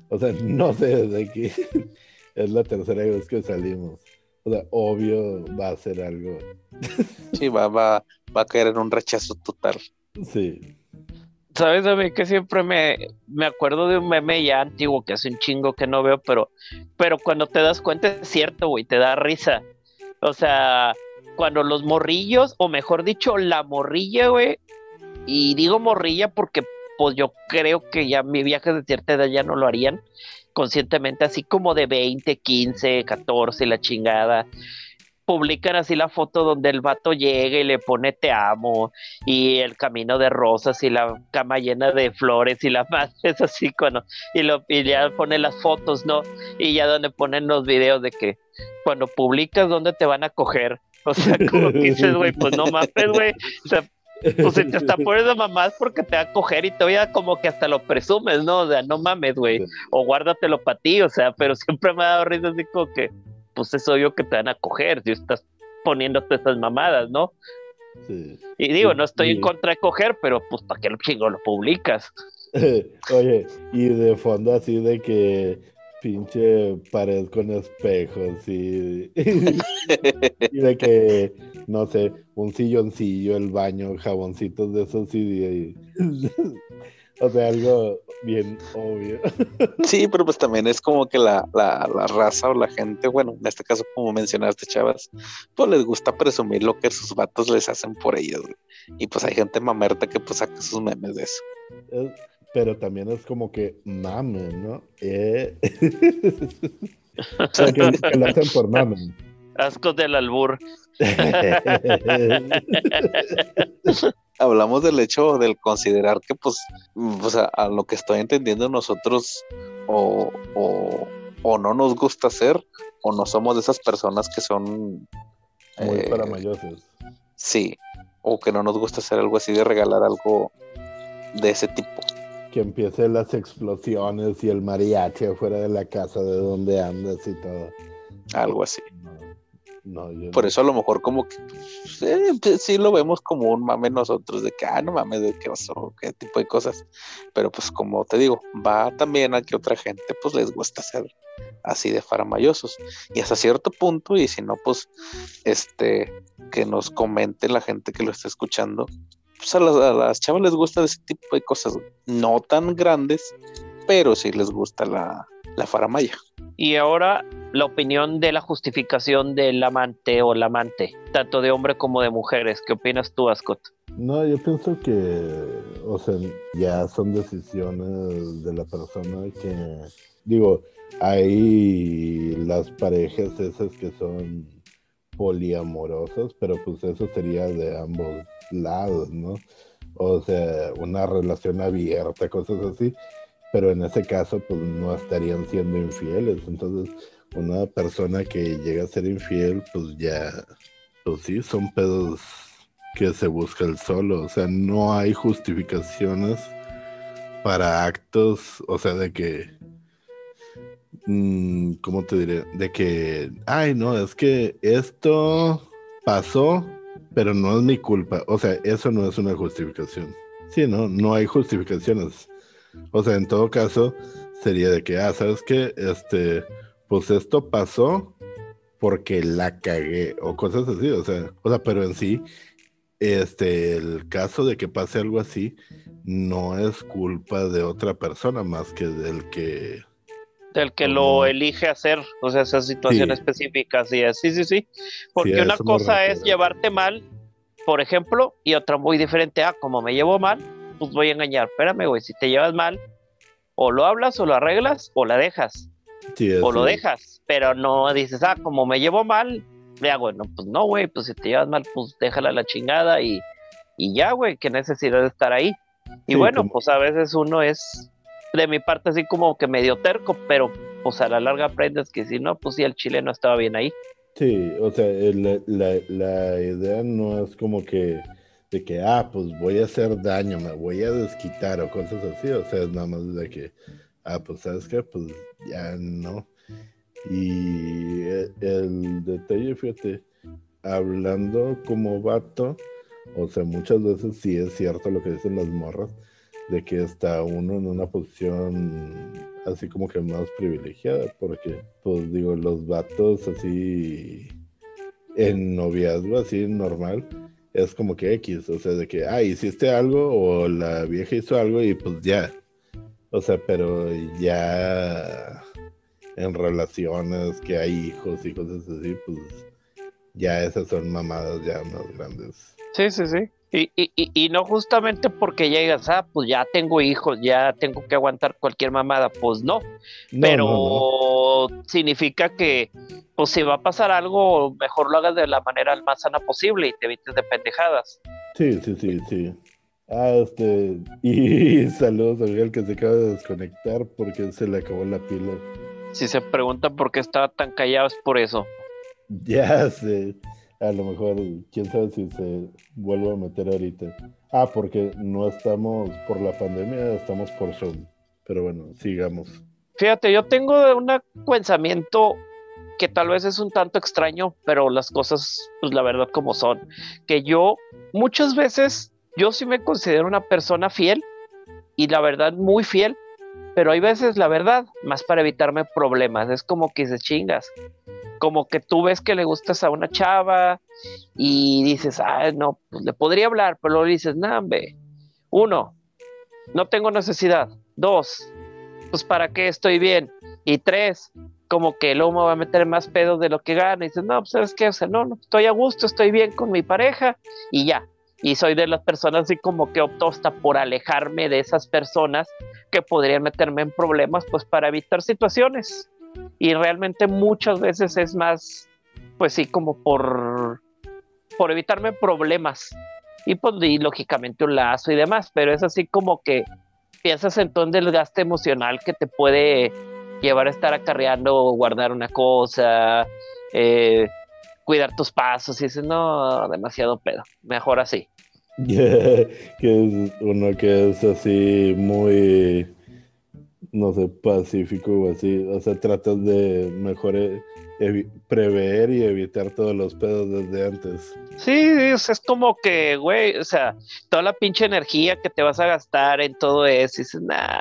O sea, [LAUGHS] no sé, de que [LAUGHS] es la tercera vez que salimos. O sea, obvio va a ser algo. Sí, va, va, va a caer en un rechazo total. Sí. ¿Sabes a mí que siempre me, me acuerdo de un meme ya antiguo que hace un chingo que no veo, pero, pero cuando te das cuenta es cierto, güey, te da risa. O sea, cuando los morrillos, o mejor dicho, la morrilla, güey, y digo morrilla porque pues yo creo que ya mi viaje de cierta edad ya no lo harían conscientemente, así como de 20, 15, 14, la chingada. Publican así la foto donde el vato llega y le pone te amo y el camino de rosas y la cama llena de flores y la [LAUGHS] madre es así cuando y lo y ya pone las fotos, ¿no? Y ya donde ponen los videos de que cuando publicas dónde te van a coger, o sea, como que dices, güey, pues no mames, güey, o sea, pues si te está poniendo mamás porque te va a coger y todavía como que hasta lo presumes, ¿no? O sea, no mames, güey, o guárdatelo para ti, o sea, pero [LAUGHS] siempre me ha dado risa así como que, pues es obvio que te van a coger si estás poniéndote esas mamadas, ¿no? sí. Y digo, no estoy en contra de coger, pero pues para qué lo chingo lo publicas. [LAUGHS] Oye, y de fondo así de que pinche pared con espejos y, [LAUGHS] y de que, no sé, un silloncillo, el baño, jaboncitos de esos y, y- [LAUGHS] o sea, algo bien obvio. [LAUGHS] Sí, pero pues también es como que la, la, la raza o la gente, bueno, en este caso como mencionaste, chavas, pues les gusta presumir lo que sus vatos les hacen por ellos, güey. Y pues hay gente mamerta que pues saca sus memes de eso. Es- pero también es como que mame, ¿no? Eh. [LAUGHS] o sea, que, que lo hacen por mame. Ascos del albur. [LAUGHS] Hablamos del hecho del considerar que pues, o sea, a lo que estoy entendiendo nosotros o, o, o no nos gusta hacer o no somos de esas personas que son... Muy eh, para mayores. Sí, o que no nos gusta hacer algo así de regalar algo de ese tipo. Que empiecen las explosiones y el mariachi afuera de la casa de donde andas y todo. Algo así. No, no, yo Por no. eso a lo mejor como que eh, pues, sí lo vemos como un mame nosotros de que, ah, no mames, de qué oso, qué tipo de cosas. Pero pues como te digo, va también a que otra gente pues les gusta ser así de faramayosos. Y hasta cierto punto, y si no, pues este, que nos comente la gente que lo está escuchando, pues a las, a las chavas les gusta ese tipo de cosas, no tan grandes, pero sí les gusta la, la faramaya. Y ahora la opinión de la justificación del amante o la amante, tanto de hombre como de mujeres. ¿Qué opinas tú, Ascot? No, yo pienso que, o sea, ya son decisiones de la persona que, digo, hay las parejas esas que son poliamorosas, pero pues eso sería de ambos lados, ¿no? O sea, una relación abierta, cosas así, pero en ese caso pues no estarían siendo infieles, entonces una persona que llega a ser infiel pues ya, pues sí, son pedos que se busca el solo, o sea, no hay justificaciones para actos, o sea, de que Mm, ¿cómo te diré? De que, ay, no, es que esto pasó, pero no es mi culpa. O sea, eso no es una justificación. Sí, no, no hay justificaciones. O sea, en todo caso, sería de que, ah, ¿sabes qué? Este, pues esto pasó porque la cagué o cosas así, o sea, o sea, pero en sí, este, el caso de que pase algo así no es culpa de otra persona más que del que el que lo elige hacer, o sea, esa situación específica, sí, sí, sí, sí. Porque una cosa es llevarte mal, por ejemplo, y otra muy diferente, ah, como me llevo mal, pues voy a engañar. Espérame, güey, si te llevas mal, o lo hablas, o lo arreglas, o la dejas. o lo dejas, pero no dices, ah, como me llevo mal, ya, bueno, pues no, güey, pues si te llevas mal, pues déjala la chingada y, y ya, güey, qué necesidad de estar ahí. Y bueno, pues a veces uno es de mi parte así como que medio terco, pero pues a la larga aprendes que si no, pues sí, el chile no estaba bien ahí. Sí, o sea, la, idea no es como que de que, ah, pues voy a hacer daño, me voy a desquitar o cosas así, o sea, es nada más de que, ah, pues sabes qué, pues ya no. Y el detalle, fíjate, hablando como vato, o sea, muchas veces sí es cierto lo que dicen las morras, de que está uno en una posición así como que más privilegiada, porque, pues digo, los vatos así en noviazgo, así normal, es como que X, o sea, de que, ah, hiciste algo o la vieja hizo algo y pues ya. O sea, pero ya en relaciones que hay hijos y cosas así, pues ya esas son mamadas ya más grandes. Sí, sí, sí. Y, y, y, no justamente porque llegas, ah, pues ya tengo hijos, ya tengo que aguantar cualquier mamada, pues no. Pero significa que, pues si va a pasar algo, mejor lo hagas de la manera más sana posible y te evites de pendejadas. Sí, sí, sí, sí. Ah, este, [LAUGHS] y saludos a Miguel que se acaba de desconectar porque se le acabó la pila. Si se preguntan por qué estaba tan callado, es por eso. Ya sé a lo mejor, quién sabe si se vuelve a meter ahorita. Ah, porque no estamos por la pandemia, estamos por Zoom. Pero bueno, sigamos. Fíjate, yo tengo un pensamiento que tal vez es un tanto extraño, pero las cosas, pues la verdad como son. Que yo muchas veces, yo sí me considero una persona fiel y la verdad muy fiel, pero hay veces la verdad, más para evitarme problemas. Es como que se chingas como que tú ves que le gustas a una chava y dices, ah, no, pues le podría hablar, pero luego dices, no, Uno, no tengo necesidad. Dos, pues para qué estoy bien. Y tres, como que luego me va a meter más pedo de lo que gana. Y dices, no, pues sabes qué, no, no, estoy a gusto, estoy bien con mi pareja y ya. Y soy de las personas así como que opto hasta por alejarme de esas personas que podrían meterme en problemas, pues para evitar situaciones y realmente muchas veces es más, pues sí, como por, por evitarme problemas y pues lógicamente un lazo y demás, pero es así como que piensas en todo el desgaste emocional que te puede llevar a estar acarreando o guardar una cosa, eh, cuidar tus pasos y dices, no, demasiado pedo, mejor así. [LAUGHS] que es uno que es así muy no sé, pacífico o así. O sea, tratas de mejor e, prever y evitar todos los pedos desde antes. Sí, es, como que, güey, o sea, toda la pinche energía que te vas a gastar en todo eso, y dices, nah.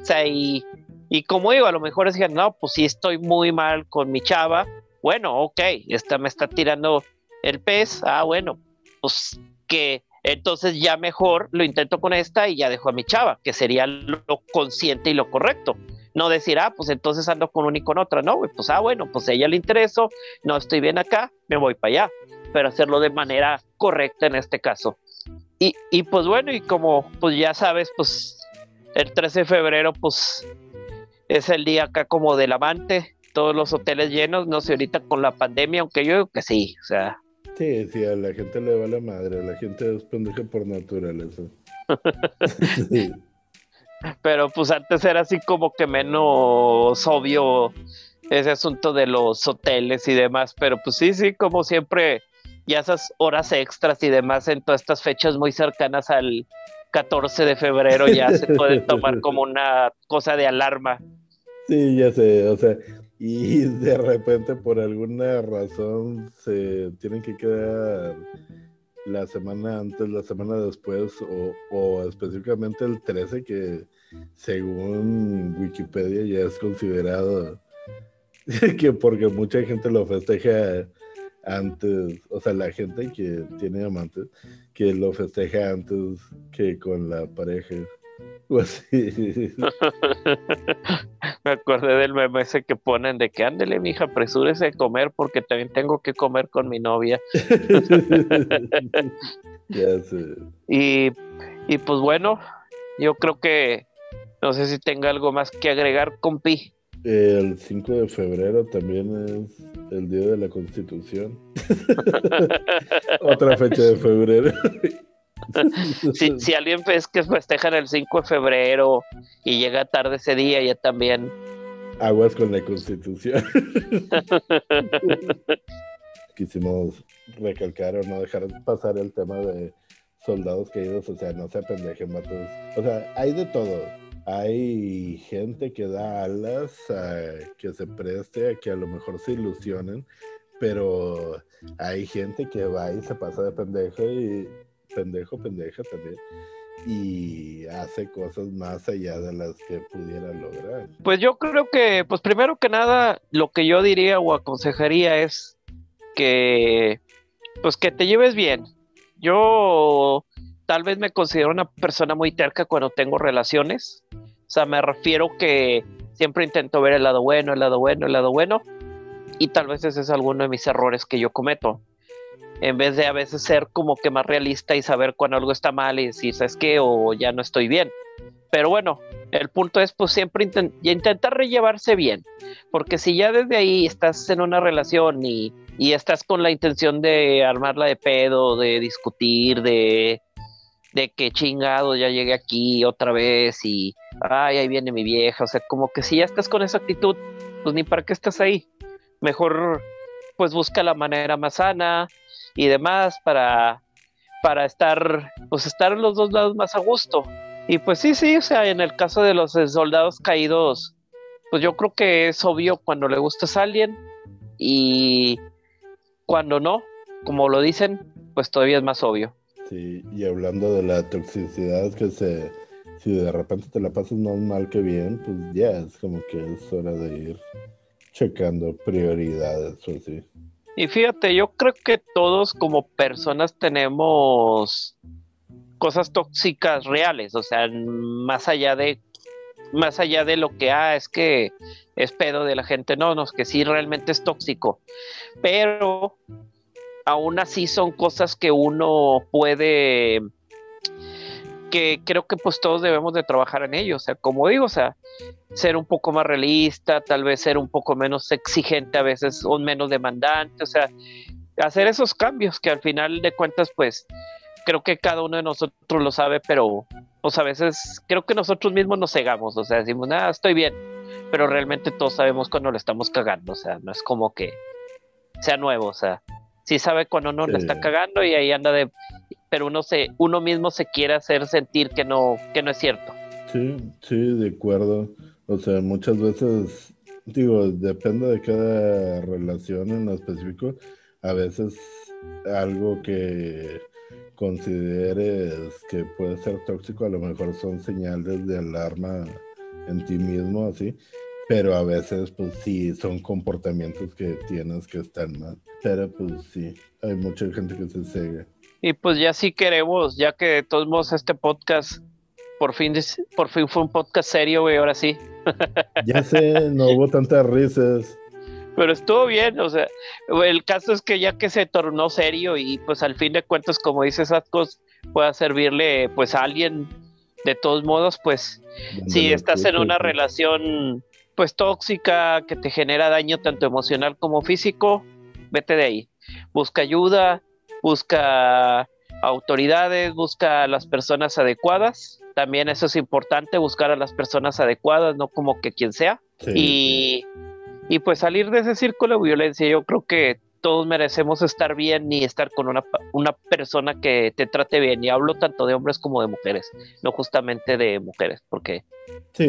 O sea, y, y como digo, a lo mejor decían, no, pues sí estoy muy mal con mi chava. Bueno, ok, esta me está tirando el pez. Ah, bueno, pues que entonces ya mejor lo intento con esta y ya dejo a mi chava, que sería lo consciente y lo correcto. No decir, ah, pues entonces ando con una y con otra, no, pues ah, bueno, pues a ella le intereso, no estoy bien acá, me voy para allá, pero hacerlo de manera correcta en este caso. y, y pues bueno, y como pues ya sabes, pues el 13 de febrero pues es el día acá como del amante, todos los hoteles llenos, no sé ahorita con la pandemia, aunque yo digo que sí, o sea. Sí, sí, a la gente le va la madre, a la gente es pendeja por naturaleza. [LAUGHS] Pero pues antes era así como que menos obvio ese asunto de los hoteles y demás, pero pues sí, sí, como siempre, ya esas horas extras y demás en todas estas fechas muy cercanas al 14 de febrero ya se pueden [LAUGHS] tomar como una cosa de alarma. Sí, ya sé, o sea, y de repente por alguna razón se tienen que quedar la semana antes, la semana después o, o específicamente el 13 que según Wikipedia ya es considerado [LAUGHS] que porque mucha gente lo festeja antes, o sea, la gente que tiene amantes, que lo festeja antes que con la pareja. [LAUGHS] Así. [LAUGHS] Me acordé del meme ese que ponen de que ándele, mija, apresúrese a comer porque también tengo que comer con mi novia. [LAUGHS] ya sé. Y, y pues bueno, yo creo que no sé si tenga algo más que agregar, compi. El 5 de febrero también es el día de la Constitución. Otra fecha de febrero. [LAUGHS] si, si, alguien ves que festejan el 5 de febrero y llega tarde ese día, ya también. Aguas con la Constitución. [LAUGHS] Quisimos recalcar o no dejar pasar el tema de soldados caídos, o sea, no se apendejen, matos. O sea, hay de todo hay gente que da alas a que se preste a que a lo mejor se ilusionen, pero hay gente que va y se pasa de pendejo y pendejo, pendeja también y hace cosas más allá de las que pudiera lograr. Pues yo creo que, pues primero que nada, lo que yo diría o aconsejaría es que, pues que te lleves bien. Yo tal vez me considero una persona muy terca cuando tengo relaciones. O sea, me refiero que siempre intento ver el lado bueno, el lado bueno, el lado bueno. Y tal vez ese es alguno de mis errores que yo cometo. En vez de a veces ser como que más realista y saber cuando algo está mal y decir, ¿sabes qué? O ya no estoy bien. Pero bueno, el punto es pues siempre intentar rellevarse bien. Porque si ya desde ahí estás en una relación y, y estás con la intención de armarla de pedo, de discutir, de de que chingado ya llegué aquí otra vez y ay, ahí viene mi vieja, o sea, como que si ya estás con esa actitud, pues ni para qué estás ahí. Mejor pues busca la manera más sana y demás para para estar pues estar en los dos lados más a gusto. Y pues sí, sí, o sea, en el caso de los soldados caídos, pues yo creo que es obvio cuando le gustas a alguien y cuando no, como lo dicen, pues todavía es más obvio. Sí, y hablando de la toxicidad que se, si de repente te la pasas más mal que bien, pues ya es como que es hora de ir checando prioridades o así. Y fíjate, yo creo que todos como personas tenemos cosas tóxicas reales, o sea, más allá de más allá de lo que ah, es que es pedo de la gente, no, no, es que sí realmente es tóxico. Pero aún así son cosas que uno puede que creo que pues todos debemos de trabajar en ello, o sea, como digo, o sea, ser un poco más realista, tal vez ser un poco menos exigente a veces o menos demandante, o sea, hacer esos cambios que al final de cuentas pues creo que cada uno de nosotros lo sabe, pero pues a veces creo que nosotros mismos nos cegamos, o sea, decimos, nada, estoy bien, pero realmente todos sabemos cuando lo estamos cagando, o sea, no es como que sea nuevo, o sea, sí sabe cuando uno le está cagando y ahí anda de pero uno se uno mismo se quiere hacer sentir que no que no es cierto. Sí sí de acuerdo. O sea muchas veces digo depende de cada relación en lo específico. A veces algo que consideres que puede ser tóxico a lo mejor son señales de alarma en ti mismo así. Pero a veces pues sí son comportamientos que tienes que estar mal. Pero pues sí, hay mucha gente que se cega. Y pues ya sí queremos, ya que de todos modos este podcast por fin, por fin fue un podcast serio, güey, ahora sí. [LAUGHS] Ya sé, no hubo tantas risas. Pero estuvo bien, o sea, el caso es que ya que se tornó serio y pues al fin de cuentas, como dices, cosas pueda servirle pues a alguien. De todos modos, pues si estás en una relación pues tóxica que te genera daño tanto emocional como físico, vete de ahí. Busca ayuda, busca autoridades, busca a las personas adecuadas. También eso es importante, buscar a las personas adecuadas, no como que quien sea. y, y pues salir de ese círculo de violencia. Yo creo que todos merecemos estar bien y estar con una, una persona que te trate bien. Y hablo tanto de hombres como de mujeres, no justamente de mujeres, porque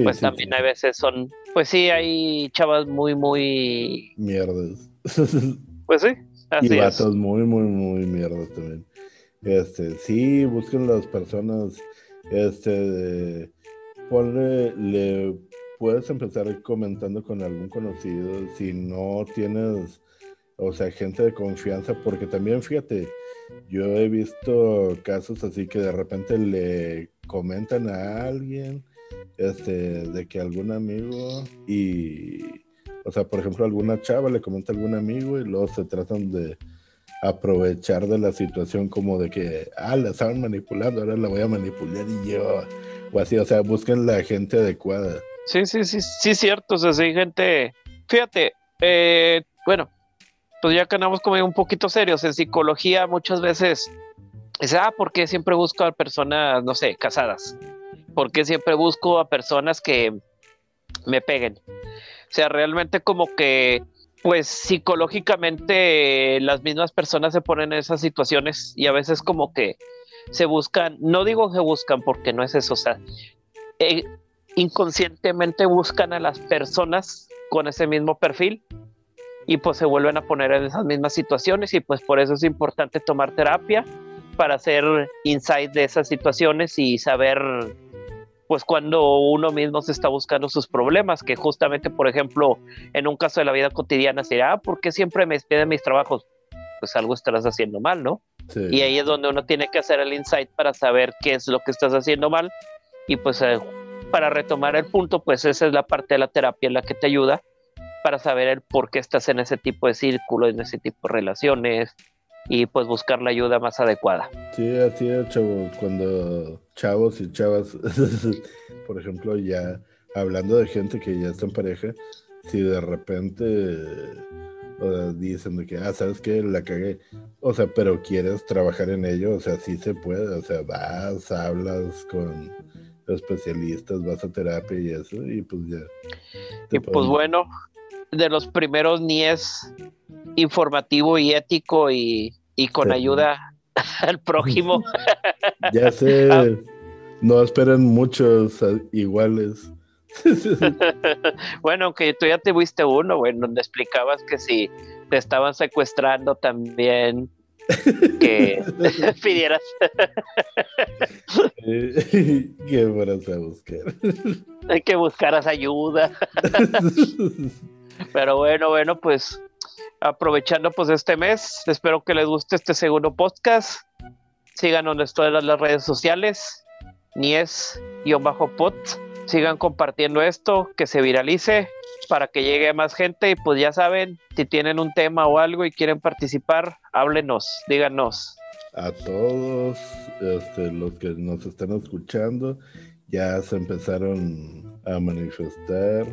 pues también a veces son, pues sí, hay chavas muy, muy... Mierdas. [LAUGHS] Pues sí. Así y vatos muy, muy, muy mierdas también. Este, sí, busquen las personas, este, ponle, le puedes empezar comentando con algún conocido, si no tienes o sea, gente de confianza, porque también fíjate, yo he visto casos así que de repente le comentan a alguien este, de que algún amigo y, o sea, por ejemplo, alguna chava le comenta a algún amigo y luego se tratan de aprovechar de la situación como de que, ah, la estaban manipulando, ahora la voy a manipular y yo, o así, o sea, busquen la gente adecuada. Sí, sí, sí, sí, cierto, o sea, sí, gente, fíjate, eh, bueno, pues ya que andamos como un poquito serios, en psicología muchas veces dice, ah, ¿por qué siempre busco a personas, no sé, casadas? ¿Por qué siempre busco a personas que me peguen? O sea, realmente como que, pues psicológicamente las mismas personas se ponen en esas situaciones y a veces como que se buscan, no digo que buscan porque no es eso, o sea, eh, inconscientemente buscan a las personas con ese mismo perfil y pues se vuelven a poner en esas mismas situaciones y pues por eso es importante tomar terapia para hacer insight de esas situaciones y saber pues cuando uno mismo se está buscando sus problemas, que justamente, por ejemplo, en un caso de la vida cotidiana sería, ah, ¿por qué siempre me despiden mis trabajos? Pues algo estarás haciendo mal, ¿no? Y ahí es donde uno tiene que hacer el insight para saber qué es lo que estás haciendo mal y pues eh, para retomar el punto, pues esa es la parte de la terapia en la que te ayuda para saber el por qué estás en ese tipo de círculo, en ese tipo de relaciones y pues buscar la ayuda más adecuada. Sí, así es, chavos, cuando chavos y chavas, [LAUGHS] por ejemplo, ya hablando de gente que ya está en pareja, si de repente dicen de que, ah, ¿sabes qué? La cagué. O sea, pero quieres trabajar en ello, o sea, sí se puede, o sea, vas, hablas con especialistas, vas a terapia y eso, y pues ya. Y pues bueno, de los primeros NIES informativo y ético y, con ayuda [LAUGHS] al prójimo. [LAUGHS] ya sé, ah. [LAUGHS] no esperen muchos iguales. bueno, aunque tú ya te viste uno, güey, donde explicabas que si te estaban secuestrando también, que pidieras. ¿Qué vas a buscar? Hay que buscaras ayuda. Pero bueno, bueno, pues aprovechando pues este mes, espero que les guste este segundo podcast. Síganos en todas las redes sociales, Nies-Pot. Sigan compartiendo esto, que se viralice para que llegue más gente y pues ya saben, si tienen un tema o algo y quieren participar, háblenos, díganos. A todos este, los que nos están escuchando, ya se empezaron a manifestar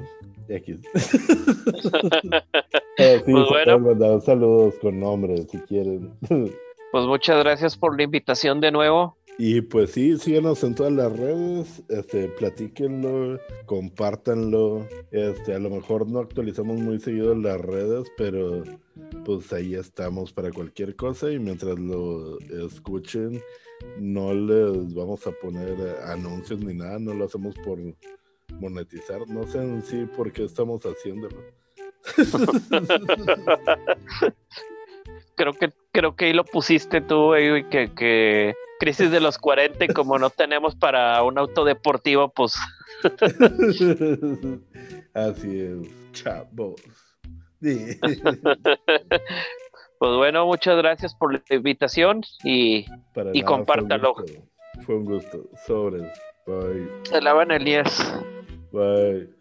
X. [LAUGHS] Eh, pues bueno. saludos con nombre si quieren. [LAUGHS] pues muchas gracias por la invitación de nuevo. Y pues sí, síganos en todas las redes, este, platíquenlo, compártanlo. Este, a lo mejor no actualizamos muy seguido las redes, pero pues ahí estamos para cualquier cosa y mientras lo escuchen, no les vamos a poner anuncios ni nada, no lo hacemos por monetizar. No sé en sí por qué estamos haciéndolo. creo que creo que ahí lo pusiste tú, que, que crisis de los 40 y como no tenemos para un auto deportivo, pues... Así es, chavos. [LAUGHS] pues bueno, muchas gracias por la invitación y, y compártalo. Fue un gusto. Sobres. Bye. Se lavan el 10. Bye.